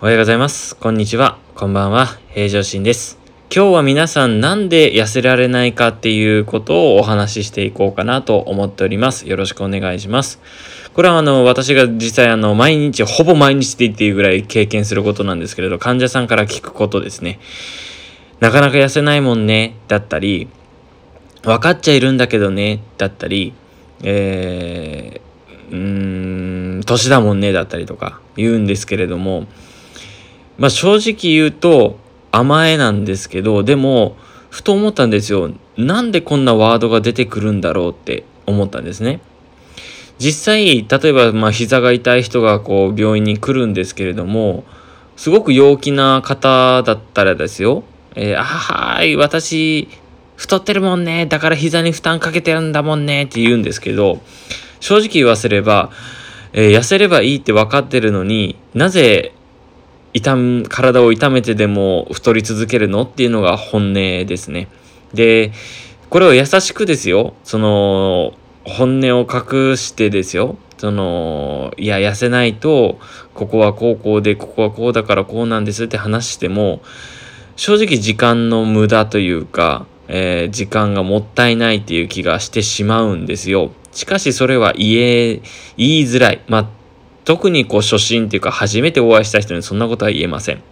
おはようございます。こんにちは。こんばんは。平常心です。今日は皆さんなんで痩せられないかっていうことをお話ししていこうかなと思っております。よろしくお願いします。これはあの、私が実際あの、毎日、ほぼ毎日で言っていいぐらい経験することなんですけれど、患者さんから聞くことですね。なかなか痩せないもんね、だったり、分かっちゃいるんだけどね、だったり、えー、うーん、年だもんね、だったりとか言うんですけれども、まあ正直言うと甘えなんですけど、でも、ふと思ったんですよ。なんでこんなワードが出てくるんだろうって思ったんですね。実際、例えば、まあ、膝が痛い人がこう、病院に来るんですけれども、すごく陽気な方だったらですよ。えー、あはーい、私、太ってるもんね。だから膝に負担かけてるんだもんね。って言うんですけど、正直言わせれば、えー痩せればいいって分かってるのになぜ痛む体を痛めてでも太り続けるのっていうのが本音ですね。で、これを優しくですよ。その、本音を隠してですよ。その、いや、痩せないと、ここはこうこうで、ここはこうだからこうなんですって話しても、正直時間の無駄というか、えー時間がもったいないっていう気がしてしまうんですよ。しかしそれは言え、言いづらい。まあ、特にこう初心っていうか初めてお会いした人にそんなことは言えません。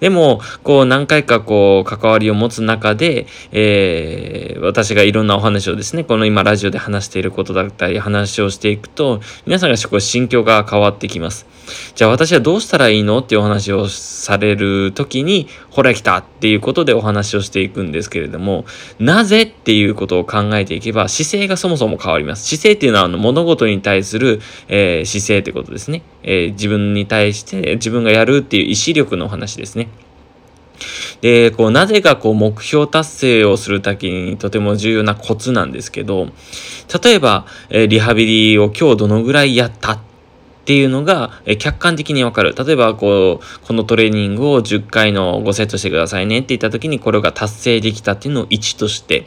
でも、こう何回かこう関わりを持つ中で、えー私がいろんなお話をですね、この今ラジオで話していることだったり話をしていくと、皆さんがこう心境が変わってきます。じゃあ私はどうしたらいいのっていうお話をされる時に、ほら来たっていうことでお話をしていくんですけれども、なぜっていうことを考えていけば、姿勢がそもそも変わります。姿勢っていうのはあの物事に対する、えー姿勢ってことですね、えー自分に対して自分がやるっていう意志力の話ですね。で、こう、なぜかこう、目標達成をするときにとても重要なコツなんですけど、例えば、えーリハビリを今日どのぐらいやったっていうのが、えー客観的にわかる。例えば、こう、このトレーニングを10回の5セットしてくださいねって言った時に、これが達成できたっていうのを1として、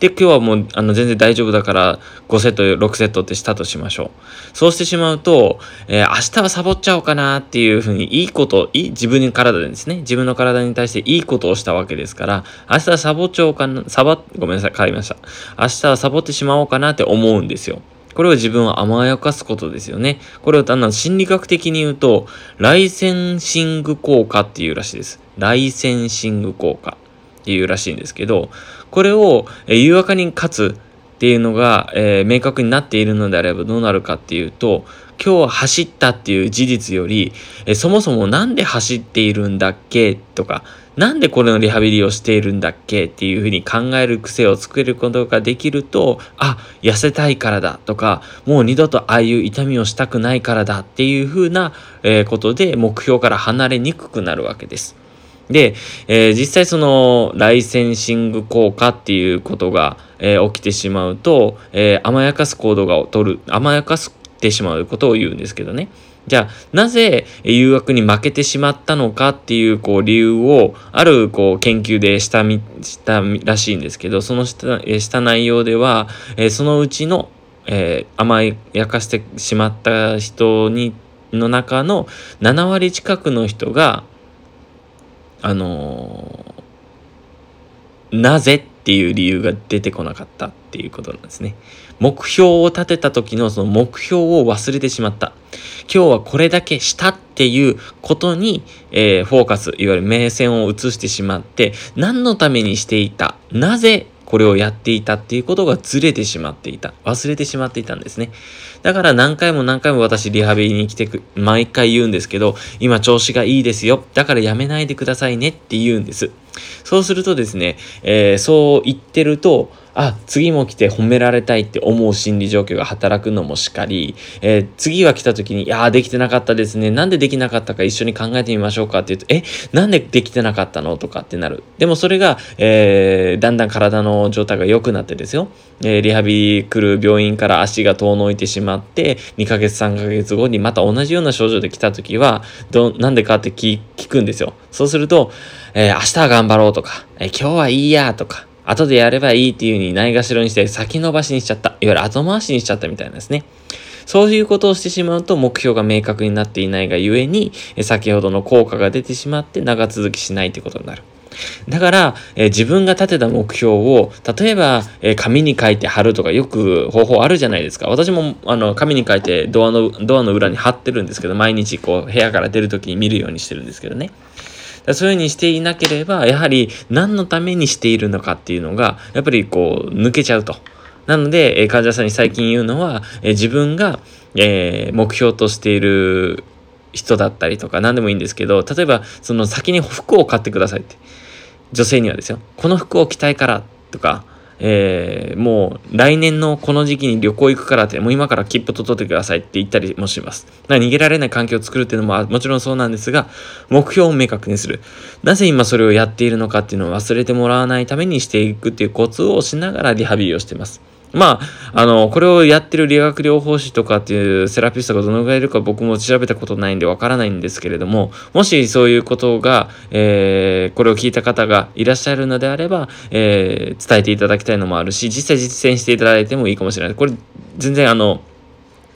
で、今日はもう、あの、全然大丈夫だから、5セット、6セットってしたとしましょう。そうしてしまうと、えー明日はサボっちゃおうかなっていうふうに、いいこと、いい、自分の体でですね、自分の体に対していいことをしたわけですから、明日はサボっちゃおうかな、サボ、ごめんなさい、変わりました。明日はサボってしまおうかなって思うんですよ。これを自分を甘やかすことですよね。これを単なる心理学的に言うと、ライセンシング効果っていうらしいです。ライセンシング効果っていうらしいんですけど、これをえ誘惑に勝つっていうのが、えー明確になっているのであればどうなるかっていうと、今日は走ったっていう事実より、えーそもそもなんで走っているんだっけ？とか、なんでこれのリハビリをしているんだっけっていうふうに考える癖を作ることができると、あ、痩せたいからだとか、もう二度とああいう痛みをしたくないからだっていうふうな、えーことで目標から離れにくくなるわけです。で、えー実際そのライセンシング効果っていうことが、えー起きてしまうと、えー甘やかす行動が取る、甘やかしてしまうことを言うんですけどね。じゃあ、なぜ誘惑に負けてしまったのかっていう、こう、理由を、ある、こう、研究でしたみ、したらしいんですけど、そのした、した内容では、えそのうちの、え甘やかしてしまった人に、の中の7割近くの人が、あのーなぜっていう理由が出てこなかったっていうことなんですね。目標を立てた時のその目標を忘れてしまった。今日はこれだけしたっていうことに、えーフォーカス、いわゆる目線を移してしまって、何のためにしていた？なぜこれをやっていたっていうことがずれてしまっていた。忘れてしまっていたんですね。だから何回も何回も私リハビリに来てく、毎回言うんですけど、今調子がいいですよ。だからやめないでくださいねって言うんです。そうするとですね、えーそう言ってると、あ、次も来て褒められたいって思う心理状況が働くのもしかり、えー次は来た時に、いやーできてなかったですね。なんでできなかったか一緒に考えてみましょうかって言うと、え、なんでできてなかったの？とかってなる。でもそれが、えーだんだん体の状態が良くなってですよ。えーリハビリ来る病院から足が遠のいてしまって、2ヶ月3ヶ月後にまた同じような症状で来た時は、ど、なんでかって聞くんですよ。そうすると、えー明日は頑張ろうとか、えー今日はいいやとか、後でやればいいっていう風にないがしろにして先延ばしにしちゃった。いわゆる後回しにしちゃったみたいなんですね。そういうことをしてしまうと目標が明確になっていないがゆえに、先ほどの効果が出てしまって長続きしないということになる。だから、えー、自分が立てた目標を、例えば、えー、紙に書いて貼るとかよく方法あるじゃないですか。私も、あの、紙に書いてドアの、ドアの裏に貼ってるんですけど、毎日こう、部屋から出るときに見るようにしてるんですけどね。そういうふうにしていなければ、やはり何のためにしているのかっていうのが、やっぱりこう、抜けちゃうと。なので、え患者さんに最近言うのは、え自分が、えー、目標としている人だったりとか何でもいいんですけど、例えば、その先に服を買ってくださいって。女性にはですよ。この服を着たいからとか、えー、もう来年のこの時期に旅行行くからって、もう今から切符取ってくださいって言ったりもします。だから逃げられない環境を作るっていうのももちろんそうなんですが、目標を明確にする。なぜ今それをやっているのかっていうのを忘れてもらわないためにしていくっていうコツをしながらリハビリをしてます。まあ、あの、これをやってる理学療法士とかっていうセラピストがどのぐらいいるか僕も調べたことないんでわからないんですけれども、もしそういうことが、えー、これを聞いた方がいらっしゃるのであれば、えー、伝えていただきたいのもあるし、実際実践していただいてもいいかもしれない。これ、全然あの、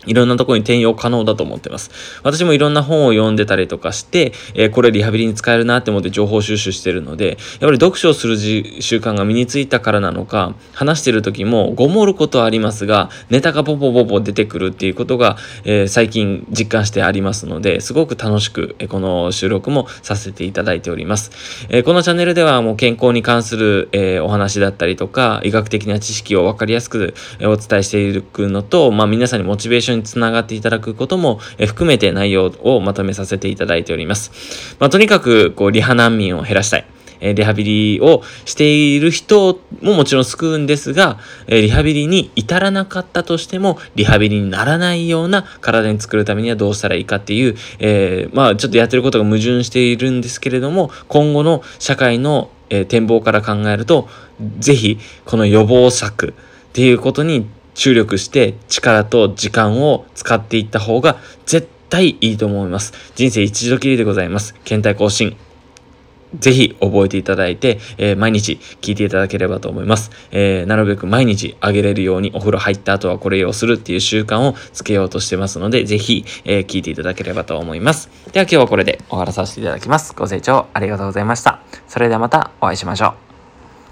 いろんなところに転用可能だと思ってます。私もいろんな本を読んでたりとかして、えー、これリハビリに使えるなって思って情報収集してるので、やっぱり読書をする習慣が身についたからなのか、話してる時もごもることはありますが、ネタがポポポポ出てくるっていうことが、えー、最近実感してありますので、すごく楽しく、えー、この収録もさせていただいております。え、このチャンネルではもう健康に関する、え、お話だったりとか、医学的な知識をわかりやすく、お伝えしていくのと、まあ皆さんにモチベーションにつながっていただくことも含めて内容をまとめさせていただいております。まあ、とにかく、こう、リハ難民を減らしたい。えリハビリをしている人ももちろん救うんですが、えリハビリに至らなかったとしても、リハビリにならないような体に作るためにはどうしたらいいかっていう、えー、まあちょっとやってることが矛盾しているんですけれども、今後の社会の、え展望から考えると、ぜひこの予防策っていうことに注力して力と時間を使っていった方が絶対いいと思います。人生一度きりでございます。検体更新。ぜひ覚えていただいて、えー、毎日聞いていただければと思います。えー、なるべく毎日あげれるようにお風呂入った後はこれをするっていう習慣をつけようとしてますので、ぜひ、えー、聞いていただければと思います。では今日はこれで終わらさせていただきます。ご清聴ありがとうございました。それではまたお会いしましょう。